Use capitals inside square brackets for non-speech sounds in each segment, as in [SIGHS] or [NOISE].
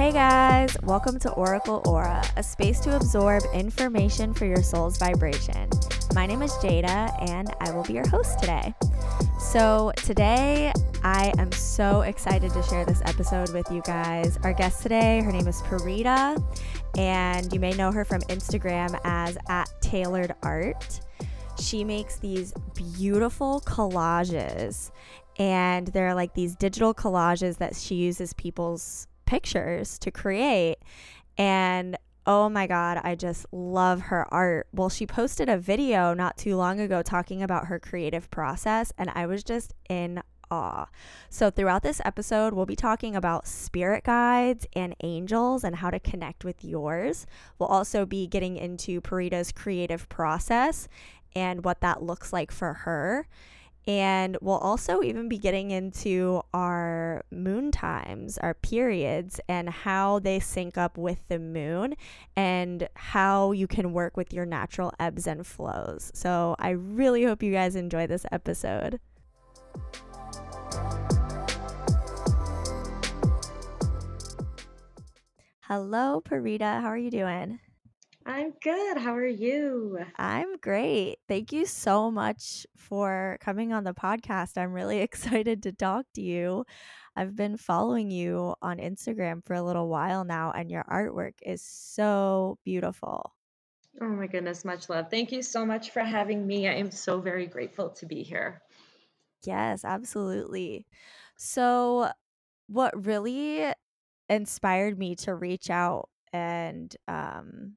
Hey guys, welcome to Oracle Aura, a space to absorb information for your soul's vibration. My name is Jada, and I will be your host today. So, today I am so excited to share this episode with you guys. Our guest today, her name is Parita, and you may know her from Instagram as at Tailored Art. She makes these beautiful collages, and they're like these digital collages that she uses people's pictures to create. And oh my God, I just love her art. Well, she posted a video not too long ago talking about her creative process, and I was just in awe. So, throughout this episode, we'll be talking about spirit guides and angels and how to connect with yours. We'll also be getting into Parita's creative process and what that looks like for her. And we'll also even be getting into our moon times, our periods, and how they sync up with the moon and how you can work with your natural ebbs and flows. So I really hope you guys enjoy this episode. Hello, Parita. How are you doing? I'm good. How are you? I'm great. Thank you so much for coming on the podcast. I'm really [LAUGHS] excited to talk to you. I've been following you on Instagram for a little while now, and your artwork is so beautiful. Oh my goodness, much love. Thank you so much for having me. I am so very grateful to be here. Yes, absolutely. So, what really inspired me to reach out and um,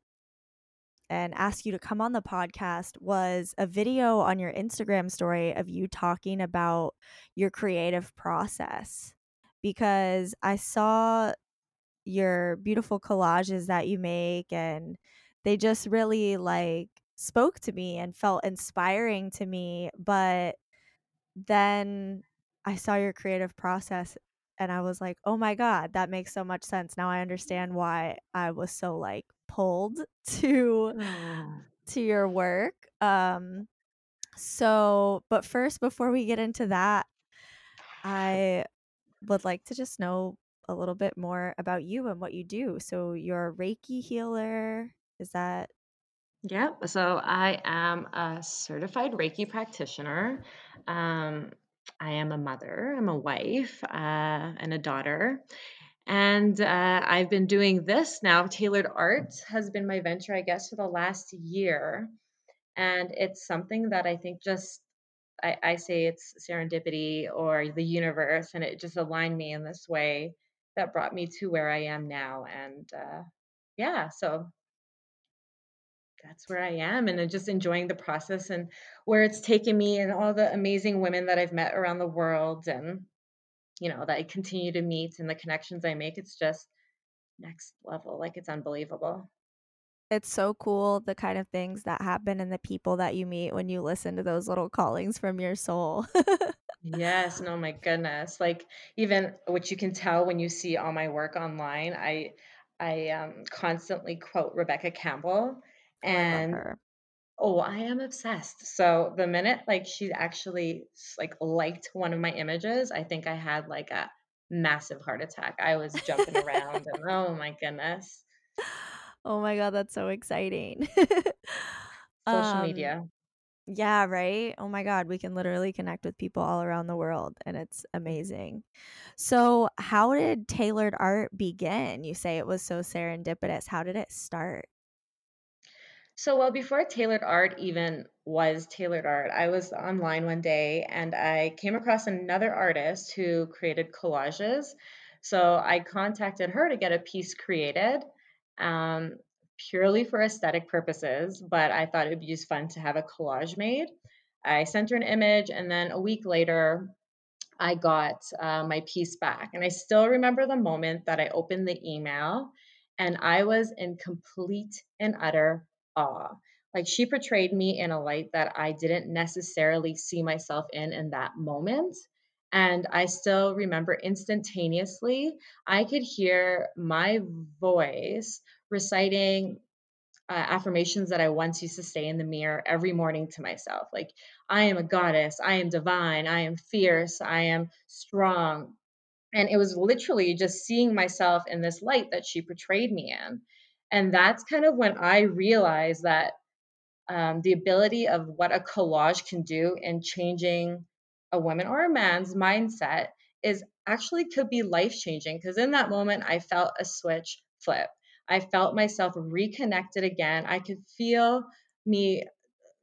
and ask you to come on the podcast was a video on your Instagram story of you talking about your creative process because I saw your beautiful collages that you make and they just really like spoke to me and felt inspiring to me but then I saw your creative process and I was like, "Oh my god, that makes so much sense. Now I understand why I was so like pulled to Oh. to your work." Um so, but first before we get into that, I would like to just know a little bit more about you and what you do. So, you're a Reiki healer. Is that Yep. So I am a certified Reiki practitioner. Um, I am a mother, I'm a wife, uh, and a daughter. And uh, I've been doing this now. Tailored art has been my venture, I guess, for the last year. And it's something that I think just I, I say it's serendipity or the universe, and it just aligned me in this way that brought me to where I am now. And uh, yeah, so that's where I am, and I'm just enjoying the process and where it's taken me, and all the amazing women that I've met around the world, and you know that I continue to meet, and the connections I make. It's just next level, like it's unbelievable. it's so cool the kind of things that happen and the people that you meet when you listen to those little callings from your soul. [LAUGHS] Yes, no, my goodness. Like even which you can tell when you see all my work online, I I um, constantly quote Rebecca Campbell, Oh, and. Oh, I am obsessed. So the minute like she actually like liked one of my images, I think I had like a massive heart attack. I was jumping around, and oh my goodness, Oh my god, that's so exciting. [LAUGHS] social Um, media. yeah, right? Oh my god, we can literally connect with people all around the world, and it's amazing. So, how did tailored art begin? You say it was so serendipitous. How did it start? So, well, before tailored art even was tailored art, I was online one day and I came across another artist who created collages. So, I contacted her to get a piece created um, purely for aesthetic purposes, but I thought it would be just fun to have a collage made. I sent her an image, and then a week later, I got uh, my piece back. And I still remember the moment that I opened the email and I was in complete and utter awe. Like she portrayed me in a light that I didn't necessarily see myself in in that moment. And I still remember instantaneously, I could hear my voice reciting uh, affirmations that I once used to say in the mirror every morning to myself. Like, I am a goddess. I am divine. I am fierce. I am strong. And it was literally just seeing myself in this light that she portrayed me in. And that's kind of when I realized that um, the ability of what a collage can do in changing a woman or a man's mindset is actually could be life changing because in that moment I felt a switch flip. I felt myself reconnected again. I could feel me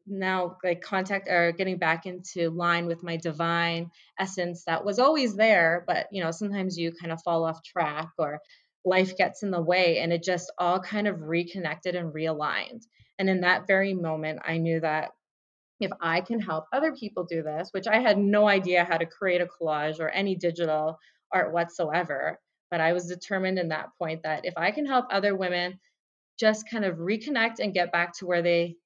now like contact or getting back into line with my divine essence that was always there but you know sometimes you kind of fall off track or life gets in the way and it just all kind of reconnected and realigned and in that very moment i knew that if i can help other people do this which i had no idea how to create a collage or any digital art whatsoever but i was determined in that point that if i can help other women just kind of reconnect and get back to where they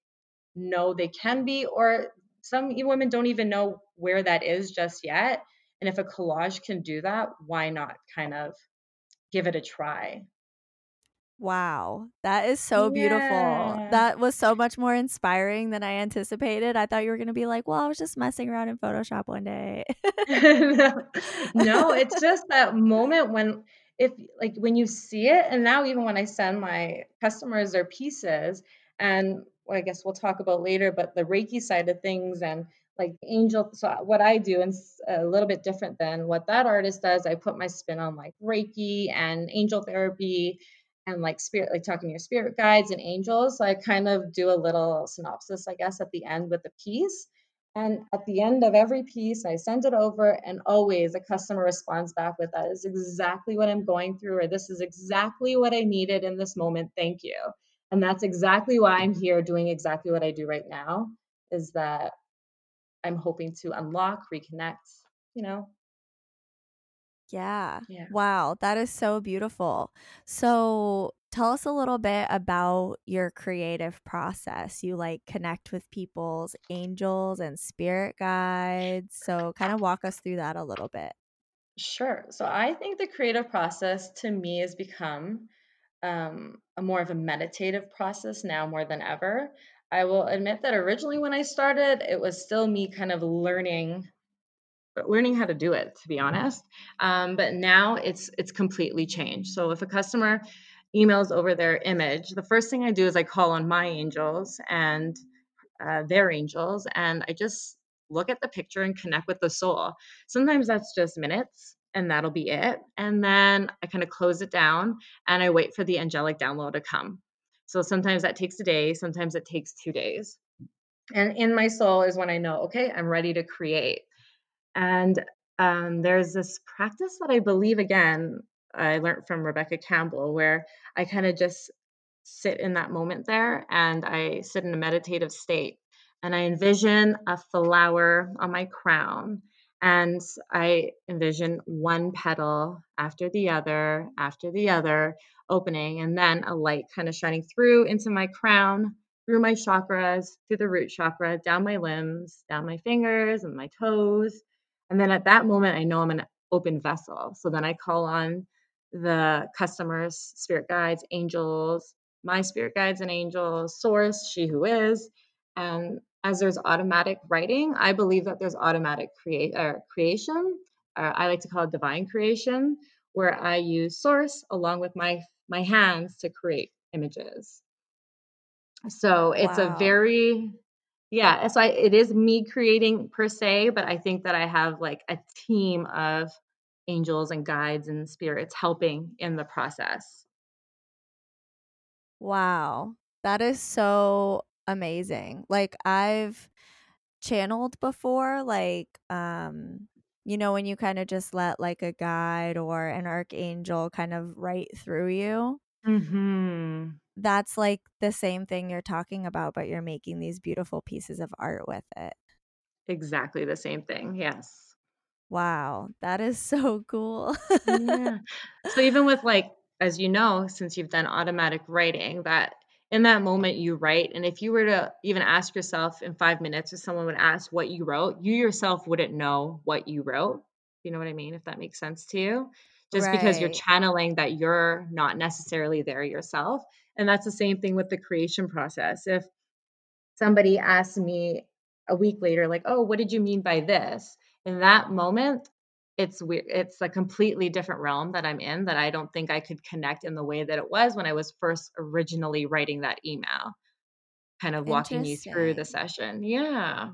know they can be, or some women don't even know where that is just yet. And if a collage can do that, why not kind of give it a try? Wow, that is so beautiful. Yeah. That was so much more inspiring than I anticipated. I thought you were gonna be like, "Well, I was just messing around in Photoshop one day." [LAUGHS] No, [LAUGHS] it's just that moment when if like, when you see it and now even when I send my customers their pieces and well, I guess we'll talk about later, but the Reiki side of things and like angel so uh, what I do and a little bit different than what that artist does, I put my spin on like Reiki and angel therapy and like spirit like talking to your spirit guides and angels. So I kind of do a little synopsis, I guess, at the end with the piece. And at the end of every piece, I send it over, and always a customer responds back with that is exactly what I'm going through, or this is exactly what I needed in this moment. Thank you. And that's exactly why I'm here doing exactly what I do right now, is that I'm hoping to unlock, reconnect, you know? Yeah. Yeah. Wow, that is so beautiful. So, tell us a little bit about your creative process. You like connect with people's angels and spirit guides. So, kind of walk us through that a little bit. Sure. So I think the creative process to me has become um, a more of a meditative process now more than ever. I will admit that originally when I started, it was still me kind of learning learning how to do it to be honest. Um, but now it's it's completely changed. So if a customer emails over their image the first thing i do is i call on my angels and uh, their angels and i just look at the picture and connect with the soul. Sometimes that's just minutes and that'll be it. And then i kind of close it down and i wait for the angelic download to come so sometimes that takes a day sometimes it takes two days and in my soul is when i know okay i'm ready to create and, um, there's this practice that I believe again, I learned from Rebecca Campbell, where I kinda just sit in that moment there and I sit in a meditative state. And I envision a flower on my crown. And I envision one petal after the other, after the other, opening, and then a light kind of shining through into my crown, through my chakras, through the root chakra, down my limbs, down my fingers and my toes. And then at that moment, I know I'm an open vessel. So then I call on the customers, spirit guides, angels, my spirit guides and angels, source, she who is. And as there's automatic writing, I believe that there's automatic create or creation. Uh, I like to call it divine creation, where I use source along with my my hands to create images. So it's a very yeah, so I it is me creating per se, but I think that I have like a team of angels and guides and spirits helping in the process. Wow. That is so amazing. Like I've channeled before, like um you know when you kind of just let like a guide or an archangel kind of write through you. Mhm. That's like the same thing you're talking about, but you're making these beautiful pieces of art with it. Exactly the same thing. Yes. Wow, that is so cool. Yeah. So even with like, as you know, since you've done automatic writing, that in that moment you write, and if you were to even ask yourself in five minutes, or someone would ask what you wrote, you yourself wouldn't know what you wrote. You know what I mean? If that makes sense to you, just because you're channeling that you're not necessarily there yourself. And that's the same thing with the creation process. If somebody asks me a week later, like, oh, what did you mean by this? In that moment, it's weir it's a completely different realm that I'm in that I don't think I could connect in the way that it was when I was first originally writing that email, kind of walking you through the session. Yeah.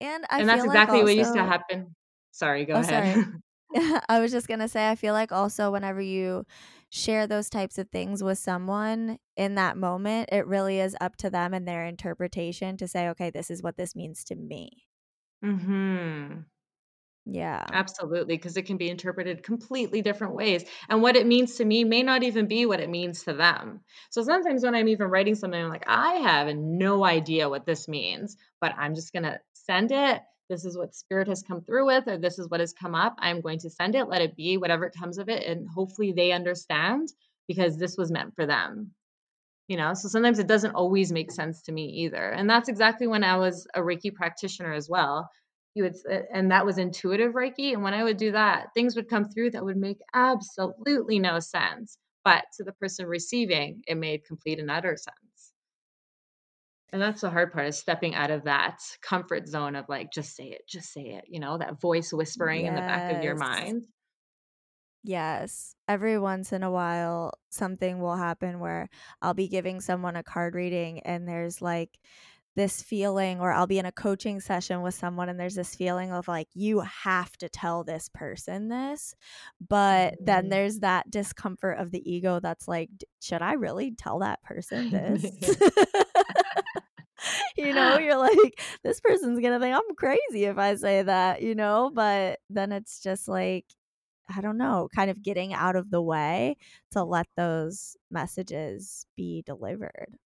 And I And that's feel like exactly what used to happen Sorry, go Oh, ahead. sorry. [LAUGHS] [LAUGHS] I was just gonna say, I feel like also whenever you share those types of things with someone in that moment, it really is up to them and their interpretation to say, "Okay, this is what this means to me." Mhm. Yeah. Absolutely. Because it can be interpreted completely different ways, and what it means to me may not even be what it means to them. So sometimes when I'm even writing something, I'm like, "I have no idea what this means, but I'm just gonna send it. This is what spirit has come through with, or this is what has come up. I'm going to send it, let it be, whatever comes of it, and hopefully they understand because this was meant for them." You know? So sometimes it doesn't always make sense to me either, and that's exactly when I was a Reiki practitioner as well. You would and that was intuitive Reiki, and when I would do that, things would come through that would make absolutely no sense, but to the person receiving, it made complete and utter sense. And that's the hard part is stepping out of that comfort zone of, like, "Just say it, just say it," you know, that voice whispering in the back of your mind. Yes. Every once in a while, something will happen where I'll be giving someone a card reading, and there's, like, this feeling or I'll be in a coaching session with someone, and there's this feeling of, like, "You have to tell this person this," but then Mhm. there's that discomfort of the ego that's like, should I really tell that person this?" [LAUGHS] [LAUGHS] You know, you're like, "This person's gonna think I'm crazy if I say that," you know? But then it's just like, I don't know, kind of getting out of the way to let those messages be delivered.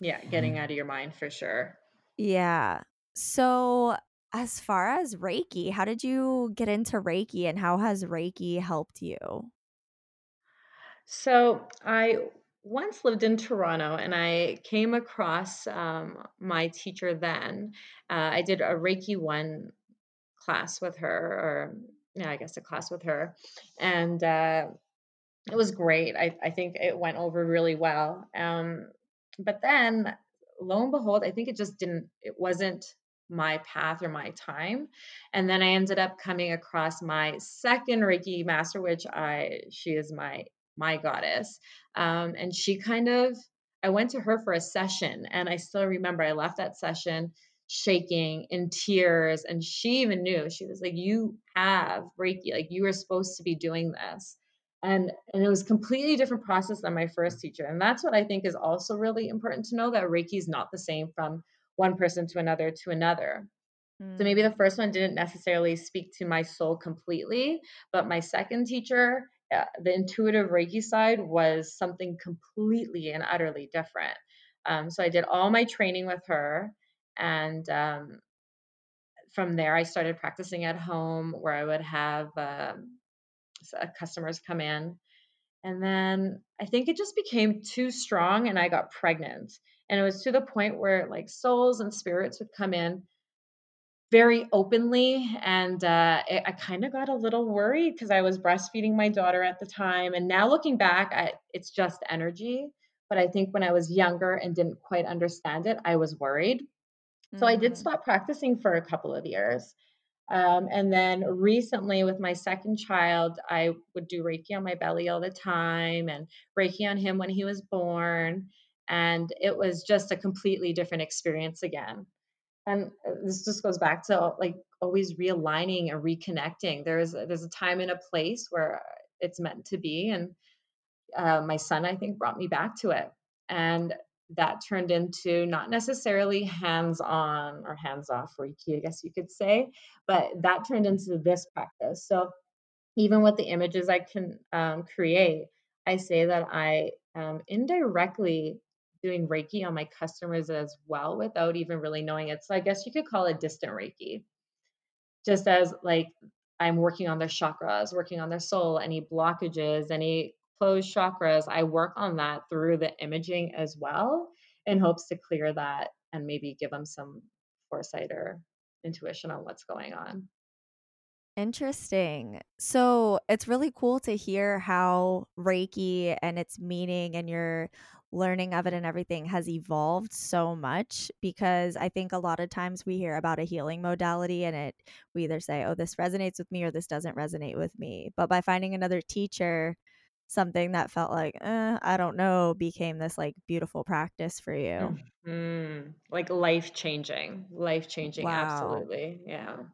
Yeah, getting out of your mind for sure. Yeah. So, as far as Reiki, how did you get into Reiki, and how has Reiki helped you? So, I once lived in Toronto, and I came across, um, my teacher then. Uh, I did a Reiki 1 class with her or yeah, I guess a class with her, and, uh, it was great. I I think it went over really well. Um, but then, lo and behold, I think it just didn't it wasn't my path or my time, and then I ended up coming across my 2nd Reiki master, which I she is my my goddess. Um, and she kind of I went to her for a session, and I still remember I left that session shaking, in tears, and she even knew. She was like, "You have Reiki, like, you were supposed to be doing this." And and it was completely different process than my 1st teacher, and that's what I think is also really important to know that Reiki is not the same from one person to another to another. So maybe the Mm. 1st one didn't necessarily speak to my soul completely, but my 2nd teacher, uh, the intuitive Reiki side was something completely and utterly different. Um, so I did all my training with her, and, um from there, I started practicing at home where I would have, um, customers come in, and then I think it just became too strong, and I got pregnant, and it was to the point where, like, souls and spirits would come in very openly, and, uh, eh, I kinda got a little worried because I was breastfeeding my daughter at the time, and now looking back, I it's just energy, but I think when I was younger and didn't quite understand it, I was worried. So I did Mhm. stop practicing for a couple of years. Um, and then recently with my 2nd child, I would do Reiki on my belly all the time and Reiki on him when he was born, and it was just a completely different experience again. And, uh, this just goes back to, like, always realigning and reconnecting. There's there's a time and a place where it's meant to be, and, uh, my son, I think, brought me back to it. And that turned into not necessarily hands-on or hands-off Reiki, I guess you could say, but that turned into this practice. So even with the images I can, um, create, I say that I am indirectly doing Reiki on my customers as well without even really knowing it. So I guess you could call it distant Reiki. Just as, like, I'm working on their chakras, working on their soul, any blockages, any closed chakras, I work on that through the imaging as well in hopes to clear that and maybe give them some foresight or intuition on what's going on. Interesting. So it's really cool to hear how Reiki and its meaning and your learning of it and everything has evolved so much because I think a lot of times we hear about a healing modality and it we either say, "Oh, this resonates with me," or "This doesn't resonate with me." But by finding another teacher, something that felt like, "Eh, I don't know," became this like beautiful practice for you. Mhm. Like life-changing, life-changing, Wow. absolutely, yeah.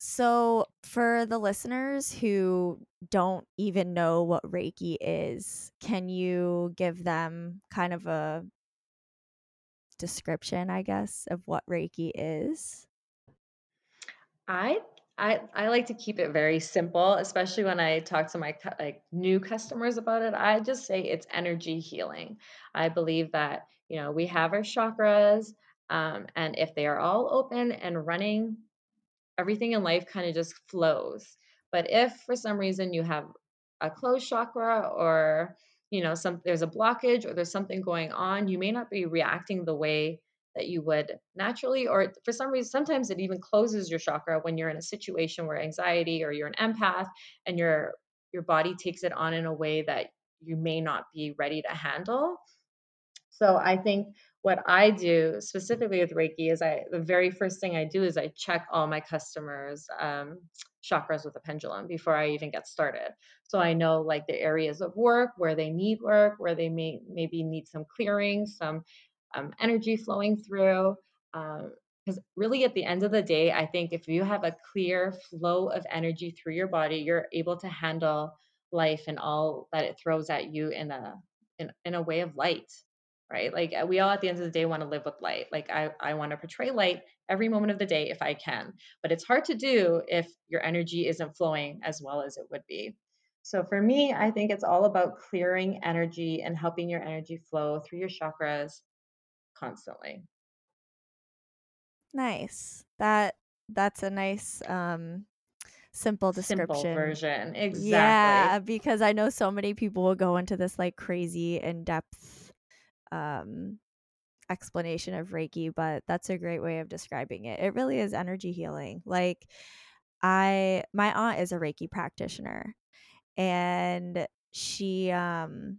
So, for the listeners who don't even know what Reiki is, can you give them kind of a description, I guess, of what Reiki is? I I I like to keep it very simple, especially when I talk to my like, new customers about it. I just say it's energy healing. I believe that, you know, we have our chakras, um, and if they are all open and running everything in life kind of just flows. But if for some reason you have a closed chakra or you know some there's a blockage or there's something going on, you may not be reacting the way that you would naturally or for some reason sometimes it even closes your chakra when you're in a situation where anxiety or you're an empath and your your body takes it on in a way that you may not be ready to handle so I think what I do specifically with Reiki is I the very first thing I do is I check all my customers' um, chakras with a pendulum before I even get started. So I know like the areas of work where they need work, where they may maybe need some clearing, some um, energy flowing through. Because really, at the end of the day, I think if you have a clear flow of energy through your body, you're able to handle life and all that it throws at you in a in, in a way of light right? Like uh, we all at the end of the day want to live with light. Like I, I want to portray light every moment of the day if I can, but it's hard to do if your energy isn't flowing as well as it would be. So for me, I think it's all about clearing energy and helping your energy flow through your chakras constantly. Nice. That that's a nice um simple description Simple version. Exactly. Yeah, because I know so many people will go into this like crazy in-depth um explanation of Reiki, but that's a great way of describing it. It really is energy healing. Like I my aunt is a Reiki practitioner and she um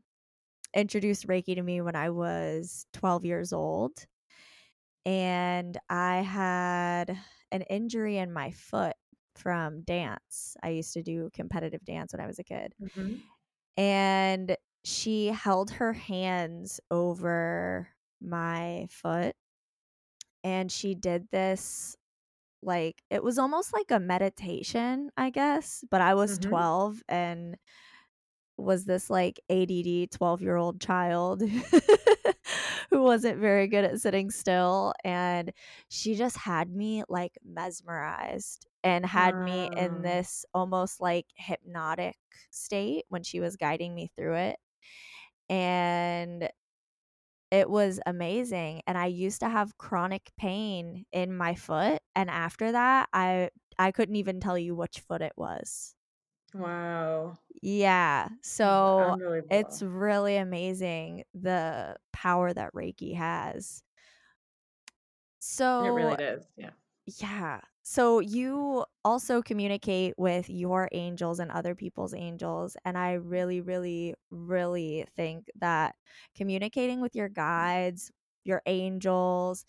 introduced Reiki to me when I was 12 years old and I had an injury in my foot from dance. I used to do competitive dance when I was a kid. hmm And she held her hands over my foot and she did this like it was almost like a meditation, I guess, but I was hmm 12 and was this like ADD 12-year-old child [LAUGHS] who wasn't very good at sitting still and she just had me like mesmerized and had me in Um, this almost like hypnotic state when she was guiding me through it and it was amazing, and I used to have chronic pain in my foot, and after that, I I couldn't even tell you which foot it was. wow. Yeah, so it's really amazing the power that Reiki has. So it really is. Yeah. Yeah. So you also communicate with your angels and other people's angels. And I really, really, really think that communicating with your guides, your angels,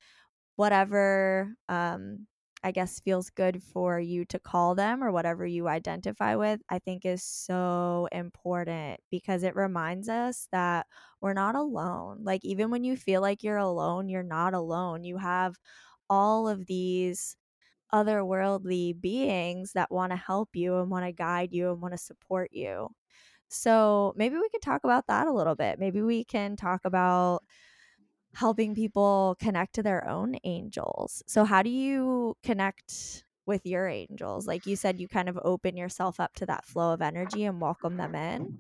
whatever, um, I guess feels good for you to call them or whatever you identify with, I think is so important because it reminds us that we're not alone. Like, even when you feel like you're alone, you're not alone. You have all of these otherworldly beings that want to help you and want to guide you and want to support you. So maybe we could talk about that a little bit. Maybe we can talk about helping people connect to their own angels. So, how do you connect with your angels? Like you said, you kind of open yourself up to that flow of energy and welcome them in.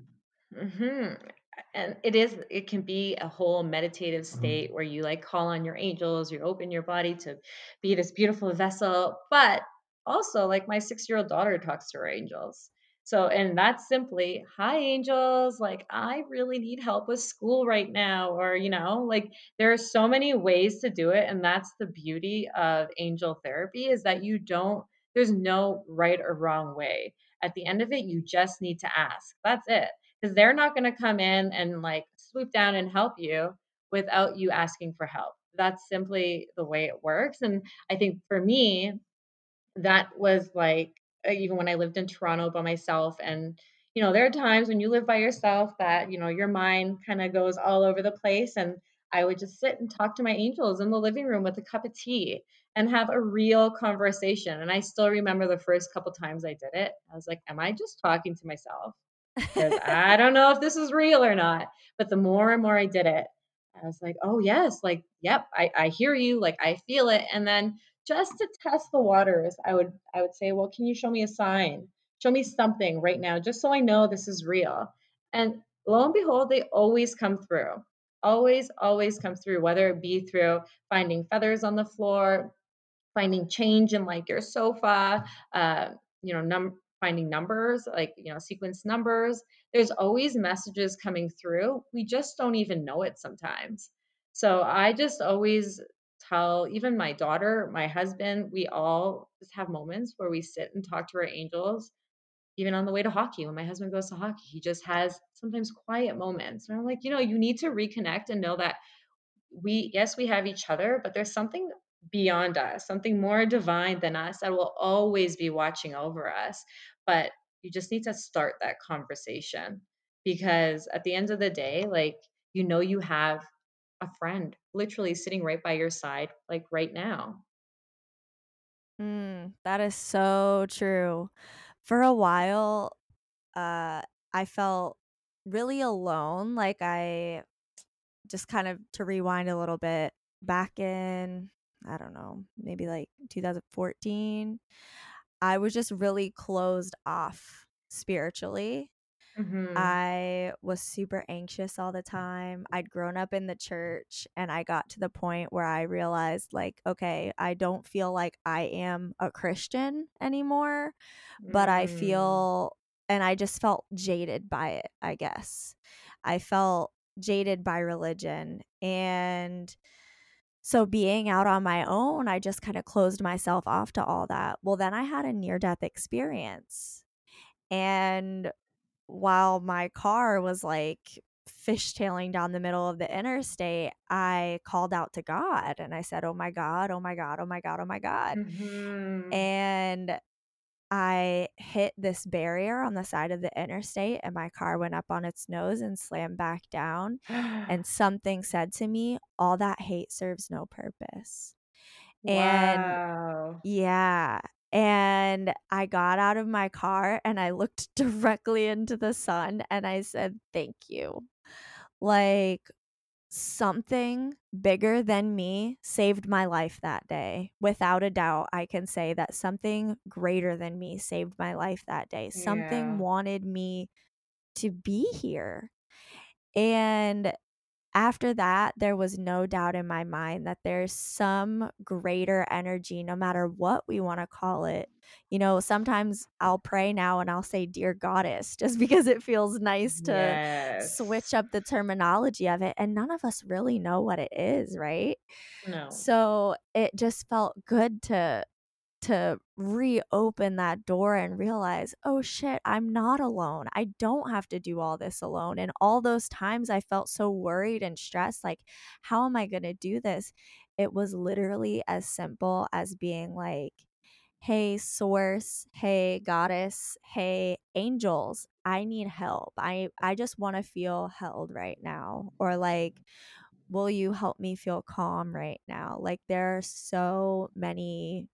Mhm. And it is it can be a whole meditative state where you like call on your angels, you open your body to be this beautiful vessel, but also like my 6-year-old daughter talks to her angels. So and that's simply, "Hi angels, like I really need help with school right now," or you know, like there are so many ways to do it and that's the beauty of angel therapy is that you don't There's no right or wrong way. At the end of it, you just need to ask. That's it. Because they're not going to come in and like swoop down and help you without you asking for help. That's simply the way it works. And I think for me, that was like Uh, even when I lived in Toronto by myself and you know there are times when you live by yourself that you know your mind kind of goes all over the place and I would just sit and talk to my angels in the living room with a cup of tea and have a real conversation and I still remember the first couple times I did it I was like am I just talking to myself 'Cause I don't know if this is real or not, but the more and more I did it, I was like, "Oh, yes, like, yep, I I hear you, like, I feel it." And then just to test the waters, I would I would say, "Well, can you show me a sign? Show me something right now just so I know this is real." And lo and behold, they always come through. Always, always come through, whether it be through finding feathers on the floor, finding change in like your sofa, uh, you know, num finding numbers, like, you know, sequence numbers. There's always messages coming through. We just don't even know it sometimes. So I just always tell even my daughter, my husband, we all just have moments where we sit and talk to our angels. Even on the way to hockey, when my husband goes to hockey, he just has sometimes quiet moments. And I'm like, you know, you need to reconnect and know that we yes we have each other but there's something beyond us something more divine than us that will always be watching over us but you just need to start that conversation because at the end of the day like you know you have a friend literally sitting right by your side like right now Mm, that is so true. For a while, uh, I felt really alone. Like I just kind of to rewind a little bit back in, I don't know, maybe like 2014, I was just really closed off spiritually. Mhm I was super anxious all the time. I'd grown up in the church and I got to the point where I realized, like, okay, I don't feel like I am a Christian anymore, but I mm, feel, and I just felt jaded by it, I guess. I felt jaded by religion. And so being out on my own, I just kind of closed myself off to all that. Well, then I had a near death experience. And while my car was like fishtailing down the middle of the interstate, I called out to God and I said, Oh my God, oh my God, oh my God, oh my God. mhm And I hit this barrier on the side of the interstate and my car went up on its nose and slammed back down. And [GASPS] something said to me, All that hate serves no purpose. And wow yeah. And I got out of my car and I looked [LAUGHS] directly into the sun and I said, "Thank you." Like, something bigger than me saved my life that day. Without a doubt, I can say that something greater than me saved my life that day. Something yeah wanted me to be here. And after that, there was no doubt in my mind that there's some greater energy, no matter what we want to call it. You know, sometimes I'll pray now and I'll say, Dear Goddess, [LAUGHS] just because it feels nice to switch up the terminology of it. And none of us really know what it is, right? no So it just felt good to to reopen that door and realize, oh shit, I'm not alone. I don't have to do all this alone. And all those times I felt so worried and stressed like, how am I going to do this? It was literally as simple as being like, hey, source, hey, goddess, hey, angels, I need help. I, I just want to feel held right now. Or like, will you help me feel calm right now? Like, there are so many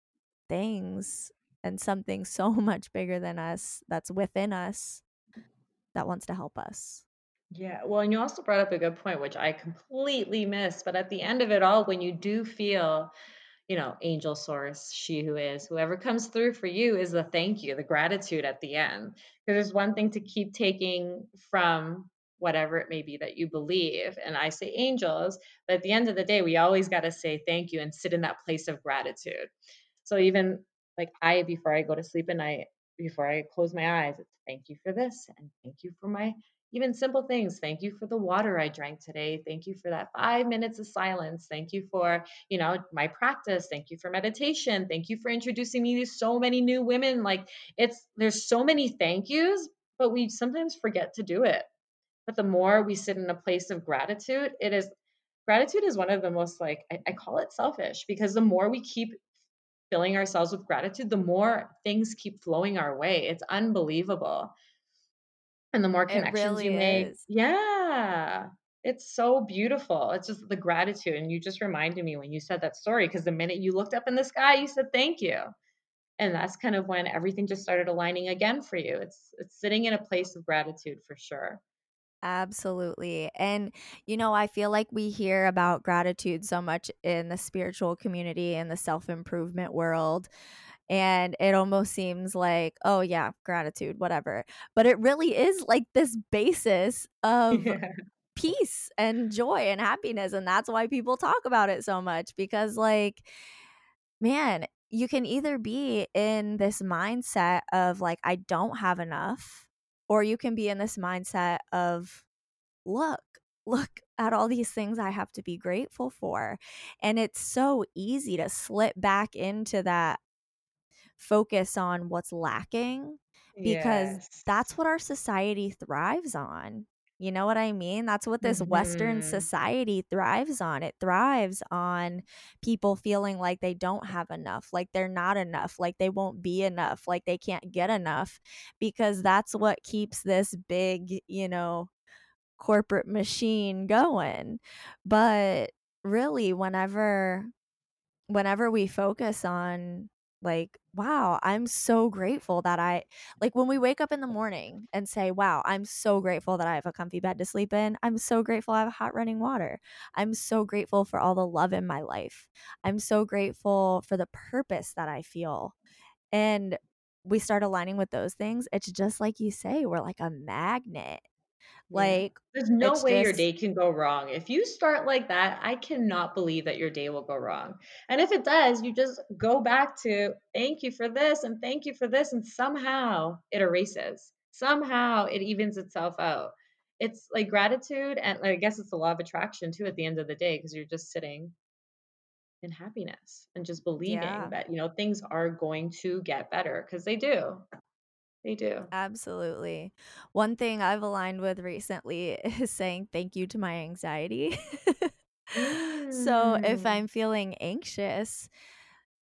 things and something [LAUGHS] so much bigger than us that's within us that wants to help us. Yeah, well, and you also brought up a good point, which I completely missed. But at the end of it all, when you do feel, you know, angel source, she who is, whoever comes through for you is the thank you, the gratitude at the end. Because there's one thing to keep taking from whatever it may be that you believe. And I say angels, but at the end of the day, we always got to say thank you and sit in that place of gratitude. So even like I, before I go to sleep at night, before I close my eyes, thank you for this and thank you for my even simple things. Thank you for the water I drank today. Thank you for that five minutes of silence. Thank you for, you know, my practice. Thank you for meditation. Thank you for introducing me to so many new women. Like it's, there's so many thank yous, but we sometimes forget to do it. But the more we sit in a place of gratitude, it is gratitude is one of the most like I, I call it selfish because the more we keep filling ourselves with gratitude, the more things keep flowing our way. It's unbelievable. And the more connections you really make is. yeah. It's so beautiful. It's just the gratitude, and you just reminded me when you said that story because the minute you looked up in the sky, you said, "Thank you." And that's kind of when everything just started aligning again for you. It's it's sitting in a place of gratitude for sure. Absolutely. And, you know, I feel like we hear about gratitude so much in the spiritual community and the self improvement world. And it almost seems like, oh, yeah, gratitude, whatever. But it really is like this basis [LAUGHS] of Yeah. peace and joy and happiness. And that's why people talk about it so much because, like, man, you can either be in this mindset of like, I don't have enough, or you can be in this mindset of, look, look at all these things I have to be grateful for. And it's so easy to slip back into that focus on what's lacking because Yes. that's what our society thrives on. You know what I mean? That's what this Western Mhm. society thrives on. It thrives on people feeling like they don't have enough, like they're not enough, like they won't be enough, like they can't get enough, because that's what keeps this big, you know, corporate machine going. But really, whenever whenever we focus on like, wow, I'm so grateful that I like when we wake up in the morning and say, wow, I'm so grateful that I have a comfy bed to sleep in. I'm so grateful I have hot running water. I'm so grateful for all the love in my life. I'm so grateful for the purpose that I feel. And we start aligning with those things. It's just like you say, we're like a magnet. Like, There's no way your day can go wrong. If you start like that, I cannot believe that your day will go wrong. And if it does, you just go back to thank you for this and thank you for this. And somehow it erases. Somehow it evens itself out. It's like gratitude. And I guess it's the law of attraction too at the end of the day, because you're just sitting in happiness and just believing yeah. that, you know, things are going to get better because they do. They do. Absolutely. One thing I've aligned with recently [LAUGHS] is saying thank you to my anxiety. [LAUGHS] so if Mm. I'm feeling anxious,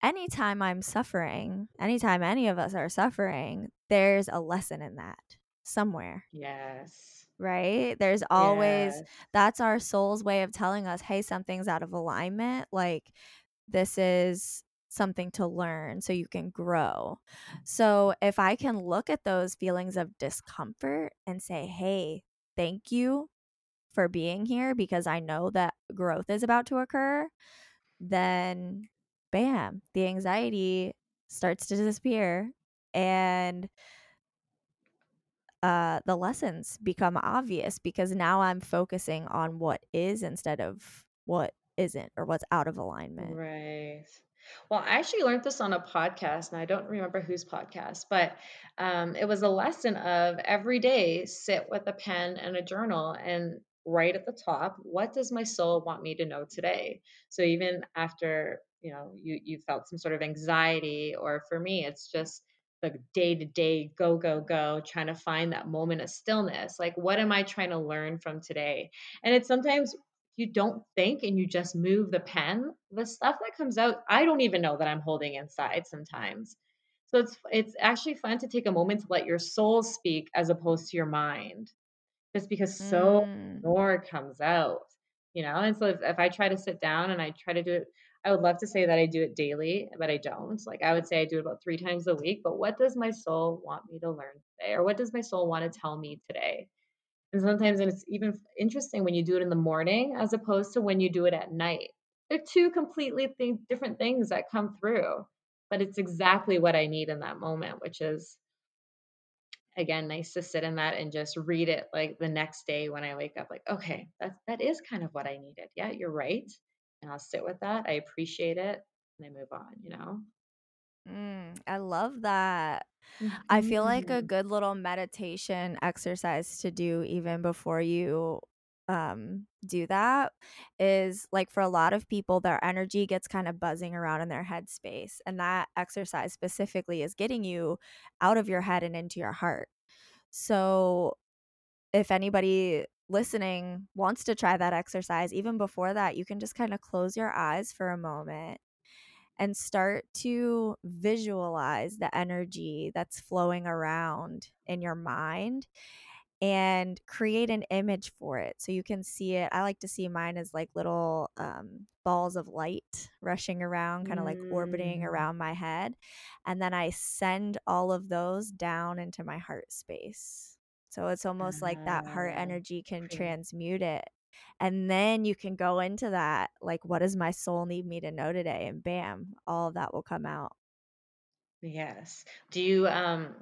anytime I'm suffering, anytime any of us are suffering, there's a lesson in that somewhere. Yes. Right? There's always Yes. that's our soul's way of telling us, "Hey, something's out of alignment." Like this is something to learn so you can grow. So, if I can look at those feelings of discomfort and say, "Hey, thank you for being here because I know that growth is about to occur," then bam, the anxiety starts to disappear and uh, the lessons become obvious because now I'm focusing on what is instead of what isn't or what's out of alignment. Right. Well, I actually learned this on a podcast, and I don't remember whose podcast, but um, it was a lesson of every day sit with a pen and a journal and write at the top, what does my soul want me to know today? So even after you know you you felt some sort of anxiety, or for me, it's just the day to day go go go, trying to find that moment of stillness. Like, what am I trying to learn from today? And it's sometimes you don't think and you just move the pen, the stuff that comes out, I don't even know that I'm holding inside sometimes. So it's it's actually fun to take a moment to let your soul speak as opposed to your mind, just because so Mm. more comes out, you know? And so if, if I try to sit down and I try to do it, I would love to say that I do it daily, but I don't. Like I would say I do it about three times a week. But what does my soul want me to learn today? Or what does my soul want to tell me today? And sometimes and it's even interesting when you do it in the morning as opposed to when you do it at night. They're 2 completely thing different things that come through, but it's exactly what I need in that moment, which is, again, nice to sit in that and just read it, like, the next day when I wake up, like, "Okay, that's that is kind of what I needed. Yeah, you're right." And I'll sit with that, I appreciate it, and I move on, you know? Mm, I love that. I feel like a Mhm. good little meditation exercise to do even before you um do that is like for a lot of people their energy gets kind of buzzing around in their headspace and that exercise specifically is getting you out of your head and into your heart. So if anybody listening wants to try that exercise even before that you can just kind of close your eyes for a moment and start to visualize the energy that's flowing around in your mind and create an image for it so you can see it. I like to see mine as like little um, balls of light rushing around, kind of like orbiting Mm. around my head. And then I send all of those down into my heart space. So it's almost like that heart Ah, energy can transmute it. And then you can go into that, like, what does my soul need me to know today? And bam, all of that will come out. Yes. Do you, um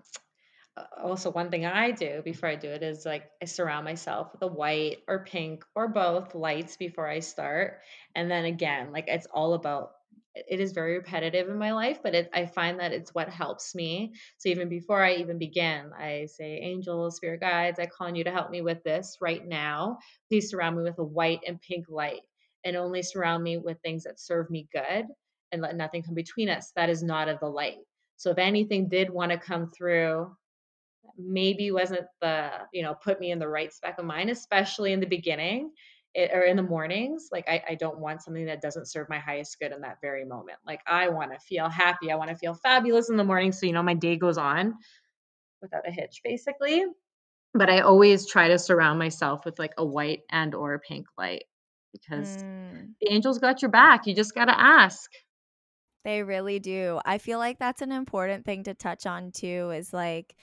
also, one thing I do before I do it is like I surround myself with a white or pink or both lights before I start. And then again, like it's all about it is very repetitive in my life, but it, I find that it's what helps me. So even before I even begin, I say, Angels, spirit guides, I call on you to help me with this right now. Please surround me with a white and pink light and only surround me with things that serve me good and let nothing come between us. That is not of the light. So if anything did want to come through maybe wasn't the you know put me in the right spec of mind especially in the beginning it, or in the mornings like I, I don't want something that doesn't serve my highest good in that very moment. Like i want to feel happy i want to feel fabulous in the morning so you know my day goes on without a hitch basically. But i always try to surround myself with like a white and or a pink light because Mm, the angels got your back you just got to ask. They really do. I feel like that's an important thing to touch on too, is like,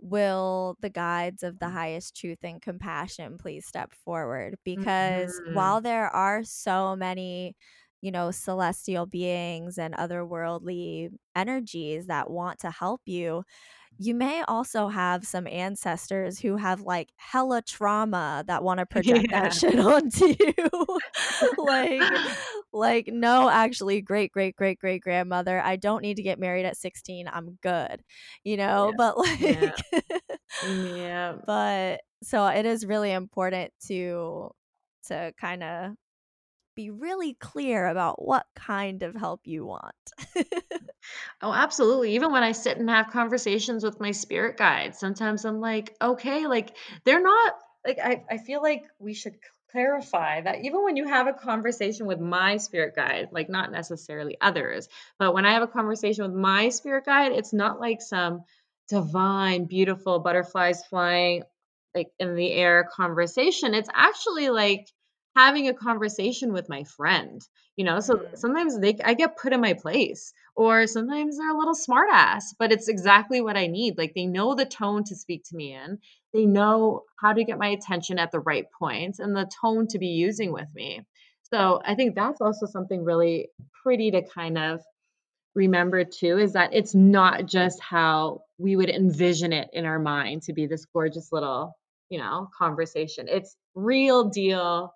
will the guides of the highest truth and compassion please step forward? Because Mhm. while there are so many, you know, celestial beings and otherworldly energies that want to help you, you may also have some ancestors who have like hella trauma that want to [LAUGHS] project that shit [LAUGHS] onto you. [LAUGHS] like like no actually great great great great grandmother, I don't need to get married at 16. I'm good. You know, yes but [LAUGHS] like yeah but so it is really important to to kind of be really clear about what kind of help you want. [LAUGHS] Oh, absolutely. Even when I sit and have conversations with my spirit guides, sometimes I'm like, okay, like they're not like I, I feel like we should clarify that even when you have a conversation with my spirit guide, like not necessarily others, but when I have a conversation with my spirit guide, it's not like some divine, beautiful butterflies flying like in the air conversation. It's actually like having a conversation with my friend. You know, so Mm. sometimes they I get put in my place or sometimes they're a little smart ass, but it's exactly what I need. Like they know the tone to speak to me in. They know how to get my attention at the right points and the tone to be using with me. So I think that's also something really pretty to kind of remember too is that it's not just how we would envision it in our mind to be this gorgeous little, you know, conversation. It's real deal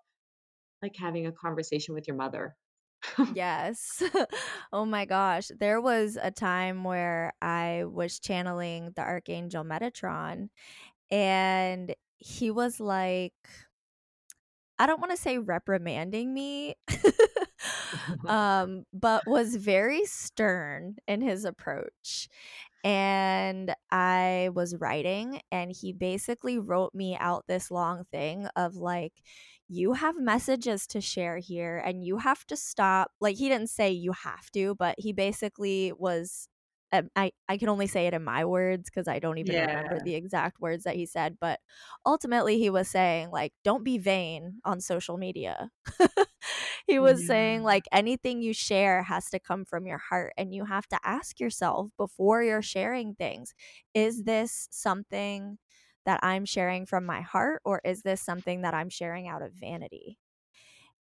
like having a conversation with your mother. Yes. [LAUGHS] oh my gosh. There was a time where I was channeling the Archangel Metatron, and he was like, I don't want to say reprimanding me, [LAUGHS] [LAUGHS] um, but was very stern in his approach. And I was writing, and he basically wrote me out this long thing of like, you have messages to share here, and you have to stop. Like, he didn't say you have to, but he basically was. um, I, I can only say it in my words because I don't even remember the exact words that he said. But ultimately, he was saying, like, don't be vain on social media. [LAUGHS] he was saying like anything you share has to come from your heart and you have to ask yourself before you're sharing things is this something that I'm sharing from my heart or is this something that I'm sharing out of vanity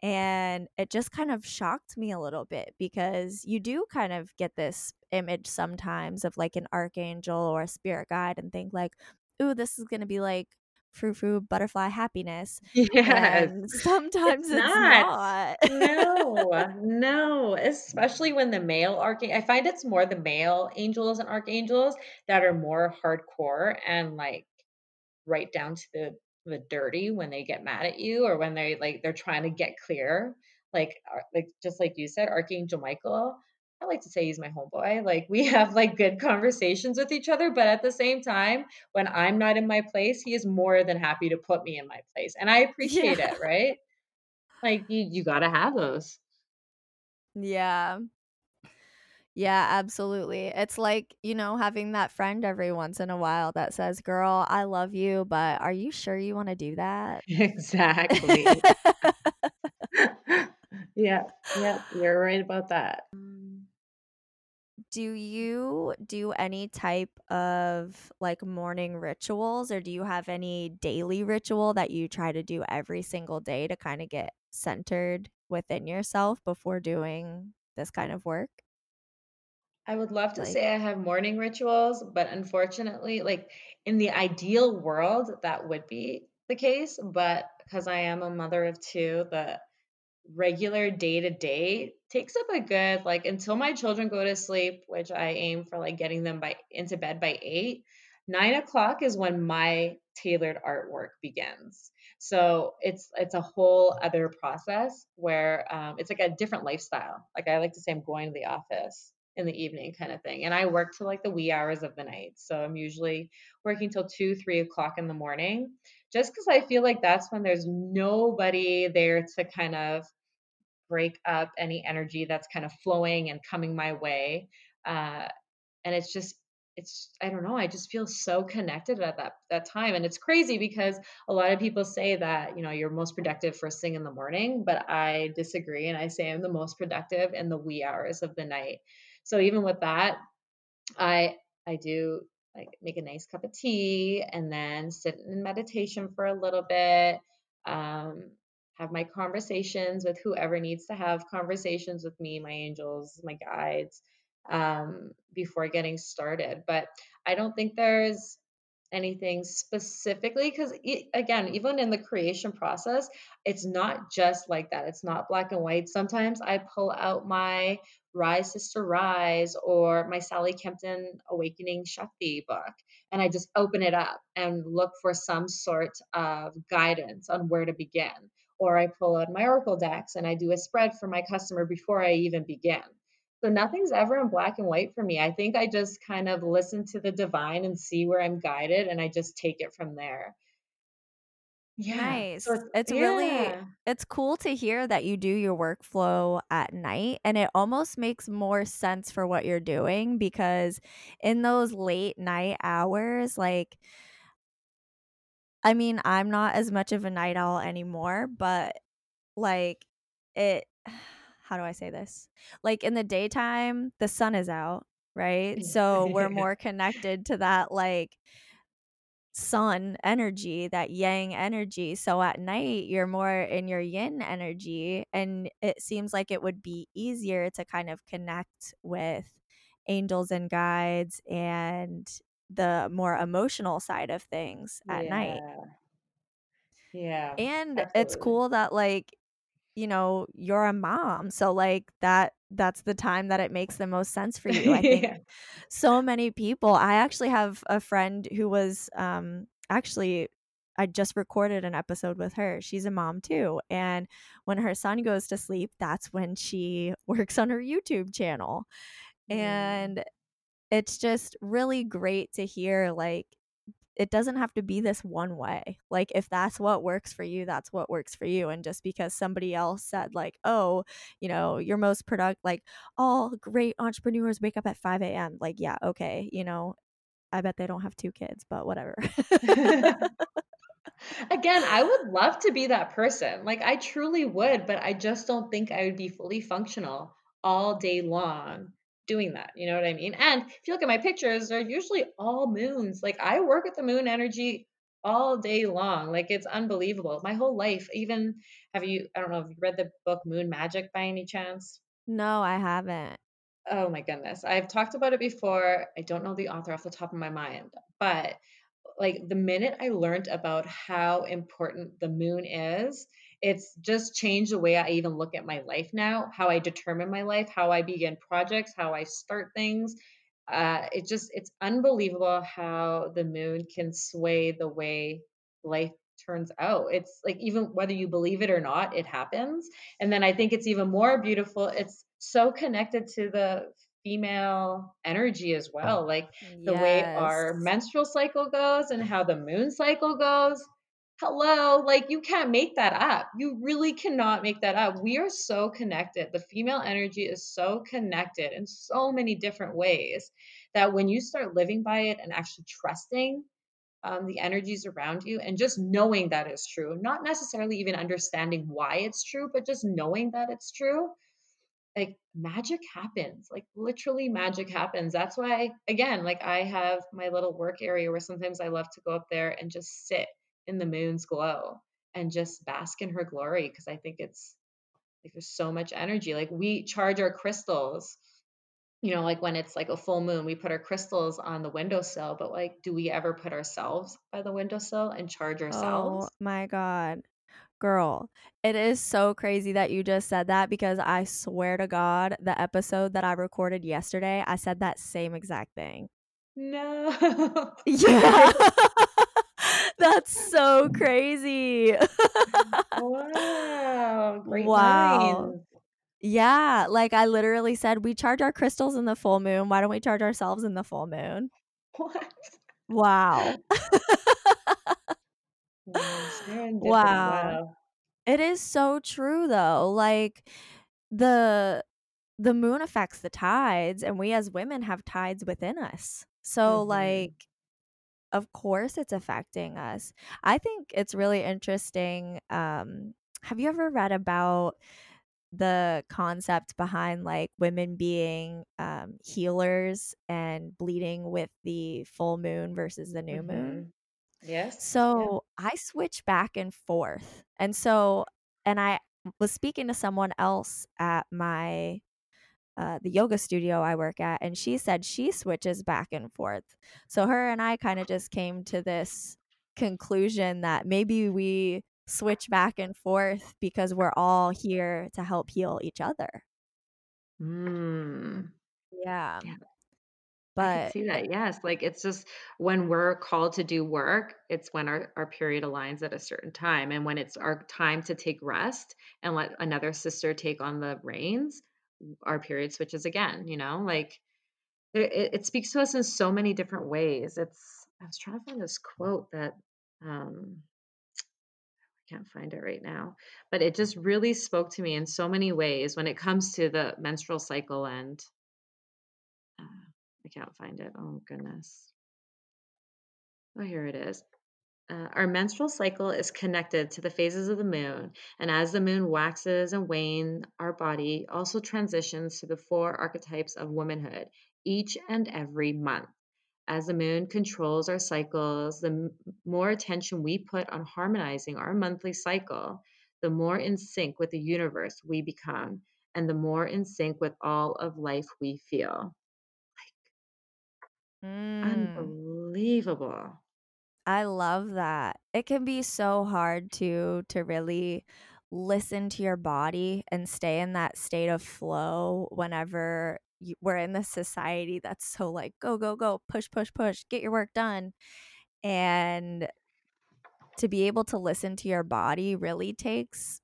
and it just kind of shocked me a little bit because you do kind of get this image sometimes of like an archangel or a spirit guide and think like ooh this is going to be like frou frou butterfly happiness. [LAUGHS] Yes. And [LAUGHS] sometimes It's it's not. not. No, [LAUGHS] no, especially when the male archangel, I find it's more the male angels and archangels that are more hardcore and like right down to the the dirty when they get mad at you or when they like they're trying to get clear. Like uh, like just like you said, Archangel Michael. I like to say he's my homeboy. Like we [LAUGHS] have like good conversations with each other, but at the same time, when I'm not in my place, he is more than happy to put me in my place. And I [LAUGHS] Yeah. appreciate it, right? Like you you got to have those. Yeah. Yeah, absolutely. It's like, you know, having that friend every once in a while that says, "Girl, I love you, but are you sure you wanna do that?" [LAUGHS] Exactly. [LAUGHS] [LAUGHS] Yeah, yeah, you're right about that. Um, do you do any type of, like, morning rituals, or do you have any daily ritual that you try to do every single day to kinda get centered within yourself before doing this kind of work? I would love to Like say I have morning rituals, but unfortunately, like in the ideal world, that would be the case. But because I am a mother of two, the regular day to day takes up a good like until my children go to sleep, which I aim for like getting them by into bed by eight. Nine o'clock is when my tailored artwork begins. So it's it's a whole other process where um, it's like a different lifestyle. Like I like to say, I'm going to the office in the evening kind of thing, and I work till like the wee hours of the night. So I'm usually working till two, three o'clock in the morning, just because I feel like that's when there's nobody there to kind of break up any energy that's kind of flowing and coming my way. Uh, and it's just it's I don't know, I just feel so connected at that that time. And it's crazy because a lot of people say that, you know, you're most productive first thing in the morning, but I disagree and I say I'm the most productive in the wee hours of the night. So even with that, I I do like make a nice cup of tea and then sit in meditation for a little bit. Um, have my conversations with whoever needs to have conversations with me, my angels, my guides, um, before getting started. But I don't think there's anything specifically because again even in the creation process it's not just like that it's not black and white sometimes i pull out my rise sister rise or my sally kempton awakening shakti book and i just open it up and look for some sort of guidance on where to begin or i pull out my oracle decks and i do a spread for my customer before i even begin so nothing's ever in black and white for me. I think I just kind of listen to the divine and see where I'm guided, and I just take it from there. Yeah. So Nice. it's It's really yeah. it's cool to hear that you do your workflow at night, and it almost makes more sense for what you're doing because in those late night hours, like I mean, I'm not as much of a night owl anymore, but like it [SIGHS] how do I say this? Like in the daytime, the sun is out, right? So we're [LAUGHS] more connected to that like sun energy, that yang energy. So at night, you're more in your yin energy. And it seems like it would be easier to kind of connect with angels and guides and the more emotional side of things at night. Yeah. Yeah. And it's cool that, like, you know, you're a mom. So, like, that that's the time that it makes the most sense for you. I [LAUGHS] think Yeah. so many people I actually have a friend who was, um actually, I just recorded an episode with her. She's a mom too, and when her son goes to sleep, that's when she [LAUGHS] works on her YouTube channel, Mm. and it's just really great to hear, like, it doesn't have to be this one way. Like if that's what works for you, that's what works for you. And just because somebody else said like, "Oh, you know, your most product like all great entrepreneurs wake up at 5 a.m." Like, yeah, okay, you know, I bet they don't have two kids, but whatever. [LAUGHS] [LAUGHS] Again, I would love to be that person. Like, I truly would, but I just don't think I would be fully functional all day long doing that. You know what I mean? And if you look at my pictures, they're usually all moons. Like, I work with the moon energy all day long. Like, it's unbelievable. My whole life, even have you, I don't know, have you read the book Moon Magic by any chance? no, I haven't. Oh my goodness. I've talked about it before. I don't know the author off the top of my mind, but like the minute I learned about how important the moon is, it's just changed the way I even look at my life now, how I determine my life, how I begin projects, how I start things. Uh, it just it's unbelievable how the moon can sway the way life turns out. It's like even whether you believe it or not, it happens. And then I think it's even more beautiful. It's so connected to the female energy as well. Like the way our menstrual cycle goes and how the moon cycle goes. Hello, like you can't make that up. You really cannot make that up. We are so connected. The female energy is so connected in so many different ways that when you start living by it and actually trusting um, the energies around you and just knowing that is true, not necessarily even understanding why it's true, but just knowing that it's true, like magic happens like literally magic happens that's why again like i have my little work area where sometimes i love to go up there and just sit in the moon's glow and just bask in her glory because i think it's like there's so much energy like we charge our crystals you know like when it's like a full moon we put our crystals on the windowsill but like do we ever put ourselves by the windowsill and charge oh ourselves? Oh my God. Girl, it is so crazy that you just said that because I swear to God, the episode that I recorded yesterday, I said that same exact thing. no [LAUGHS] Yeah. [LAUGHS] [LAUGHS] [LAUGHS] That's so crazy. wow [LAUGHS] great Wow. minds Yeah, like, I literally said, "We charge our crystals in the full moon, why don't we charge ourselves in the full moon?" What? Wow. [LAUGHS] Wow. It is so true, though, like, the the moon affects the tides, and we as women have tides within us. So, like, Mhm, of course it's affecting us. I think it's really interesting, um, have you ever read about the concept behind like women being um, healers and bleeding with the full moon versus the new moon. mhm. Yes, yeah. So I switch back and forth. And so, and I was speaking to someone else at my uh, the yoga studio I work at, and she said she switches back and forth. So her and I kind of just came to this conclusion that maybe we switch back and forth because we're all here to help heal each other. Mm, Yeah. yeah, I But see that, yes, like, it's just when we're called to do work, it's when our our period aligns at a certain time, and when it's our time to take rest and let another sister take on the reins, our period switches again, you know, like, it it speaks to us in so many different ways, it's I was trying to find this quote that, um I can't find it right now, but it just really spoke to me in so many ways when it comes to the menstrual cycle and uh, I can't find it. Oh goodness. Oh, here it is. Uh, our menstrual cycle is connected to the phases of the moon, and as the moon waxes and wanes, our body also transitions to the four archetypes of womanhood each and every month. As the moon controls our cycles, the m- more attention we put on harmonizing our monthly cycle, the more in sync with the universe we become, and the more in sync with all of life we feel. mm, Unbelievable. I love that. It can be so hard to to really listen to your body and stay in that state of flow whenever you, we're in this society that's so like go go go push push push get your work done and to be able to listen to your body really takes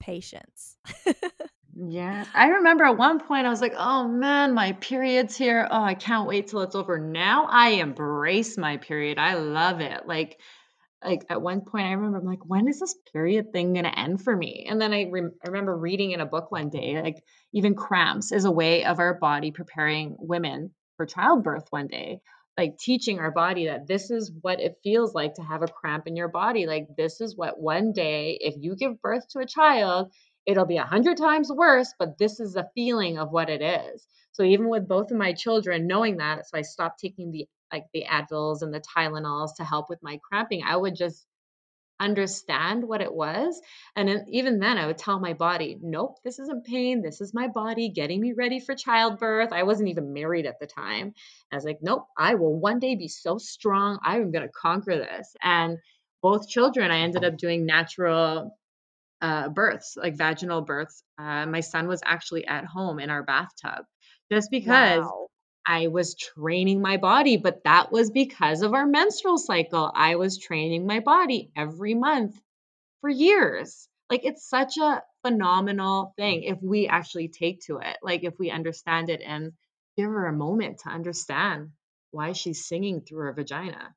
patience. [LAUGHS] Yes. I remember at one point I was like, "Oh man, my period's here. Oh, I can't wait till it's over." Now I embrace my period. I love it. Like like at one point I remember I'm like, when is this period thing gonna end for me? And then I, rem- I remember reading in a book one day, like even cramps is a way of our body preparing women for childbirth one day, like teaching our body that this is what it feels like to have a cramp in your body. Like this is what one day, if you give birth to a child, it'll be a hundred times worse, but this is the feeling of what it is. So even with both of my children, knowing that, so I stopped taking the like the Advils and the Tylenols to help with my cramping, I would just understand what it was. And even then, I would tell my body, nope, this isn't pain. This is my body getting me ready for childbirth. I wasn't even married at the time. I was like, nope, I will one day be so strong. I am going to conquer this. And both children, I ended up doing natural uh, births, like vaginal births. Uh, my son was actually at home in our bathtub just because Wow. I was training my body, but that was because of our menstrual cycle. I was training my body every month for years. Like it's such a phenomenal thing if we actually take to it. Like if we understand it and give her a moment to understand why she's singing through her vagina.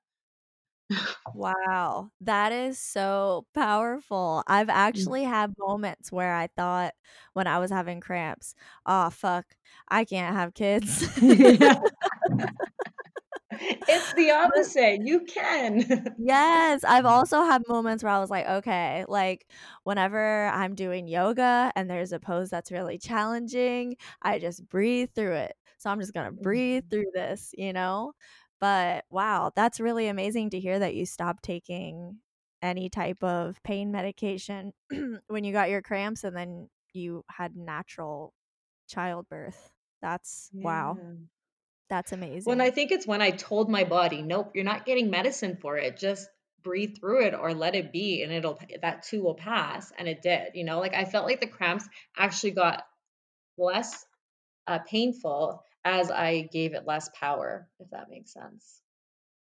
Wow, that is so powerful. I've Mm. actually had moments where I thought when I was having cramps, "Oh, fuck, I can't have kids." [LAUGHS] It's the [LAUGHS] opposite. You can. [LAUGHS] Yes, I've also had moments where I was like, "Okay," like, whenever I'm doing yoga and there's a pose that's really challenging, I just breathe through it. So I'm just gonna breathe Mhm. through this, you know? But wow, that's really amazing to hear that you stopped taking any type of pain medication [CLEARS THROAT] when you got your cramps and then you had natural childbirth. That's wow, Yeah. that's When I think it's when I told my body, "Nope, you're not getting medicine for it. Just breathe through it or let it be and it'll that too will pass." And it did, you know? Like I felt like the cramps actually got less uh, painful as I gave it less power, if that makes sense.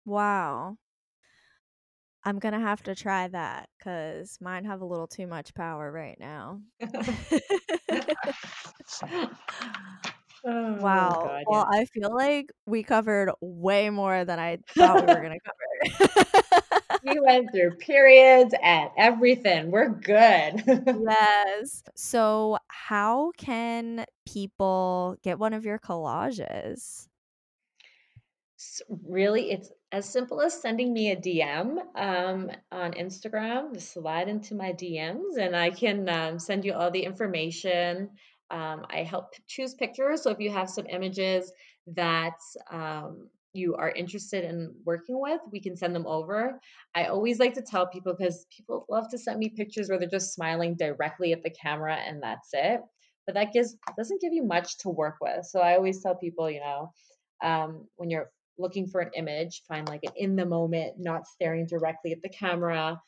Wow. I'm gonna have to try that because mine have a little too much power right now. [LAUGHS] [LAUGHS] Oh Wow. god, Well. I feel like we covered way more than I thought we were [LAUGHS] gonna cover. We went through periods and everything. We're good. [LAUGHS] Yes. So, how can people get one of your collages? Really, it's as simple as sending me a DM, um, on Instagram. Slide into my DMs, and I can, um, send you all the information. Um, I help choose pictures, so if you have some images that, um, you are interested in working with, we can send them over. I always like to tell people because people love to send me pictures where they're just smiling directly at the camera and that's it, but that gives doesn't give you much to work with. So I always tell people, you know, um, when you're looking for an image, find like an in the moment, not staring directly at the camera,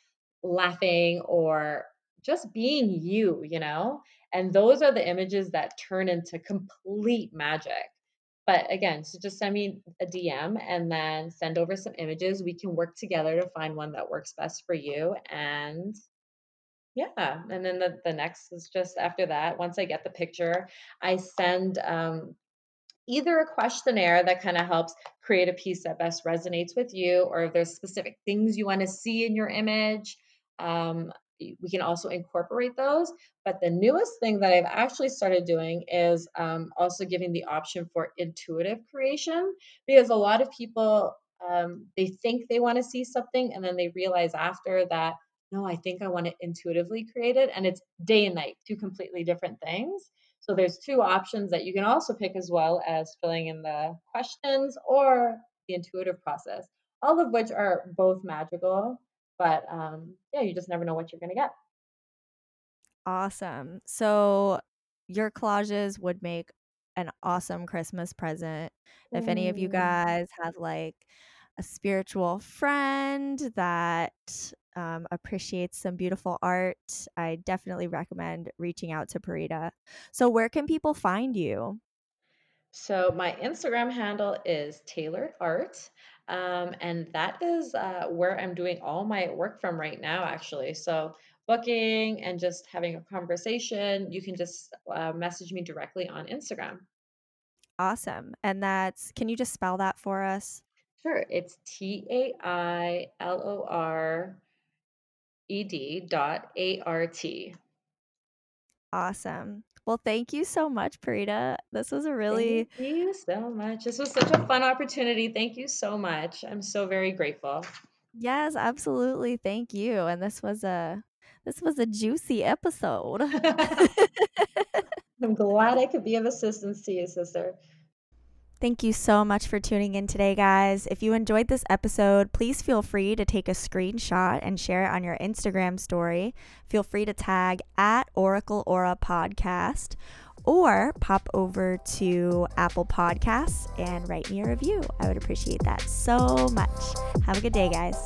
laughing, or just being you, you know? And those are the images that turn into complete magic. But again, so just send me a DM and then send over some images. We can work together to find one that works best for you. And yeah, and then the, the next is just after that. Once I get the picture, I send um, either a questionnaire that kind of helps create a piece that best resonates with you, or if there's specific things you want to see in your image, um, we can also incorporate those. But the newest thing that I've actually started doing is um, also giving the option for intuitive creation because a lot of people um, they think they want to see something and then they realize after that no i think i want to intuitively create it and it's day and night two completely different things so there's 2 options that you can also pick as well as filling in the questions or the intuitive process, all of which are both magical, but, um, yeah, you just never know what you're gonna get. Awesome. So, your collages would make an awesome Christmas present. If any of you guys have like a spiritual friend that um, appreciates some beautiful art, I definitely recommend reaching out to Parita. So, where can people find you? So my Instagram handle is tailored art, um, and that is, uh, where I'm doing all my work from right now, actually. So booking and just having a conversation, you can just, uh, message me directly on Instagram. Awesome. And that's, can you just spell that for us? Sure, it's T A I L O R E D dot A-R-T. Awesome. Well, thank you so much, Parita. This was a really Thank you so much. This was such a fun opportunity. Thank you so much. I'm so very grateful. Yes, absolutely. Thank you. And this was a this was a juicy episode. [LAUGHS] [LAUGHS] I'm glad I could be of assistance to you, sister. Thank you so much for tuning in today, guys. If you enjoyed this episode, please feel free to take a screenshot and share it on your Instagram story. Feel free to tag at Oracle Aura Podcast or pop over to Apple Podcasts and write me a review. I would appreciate that so much. Have a good day, guys.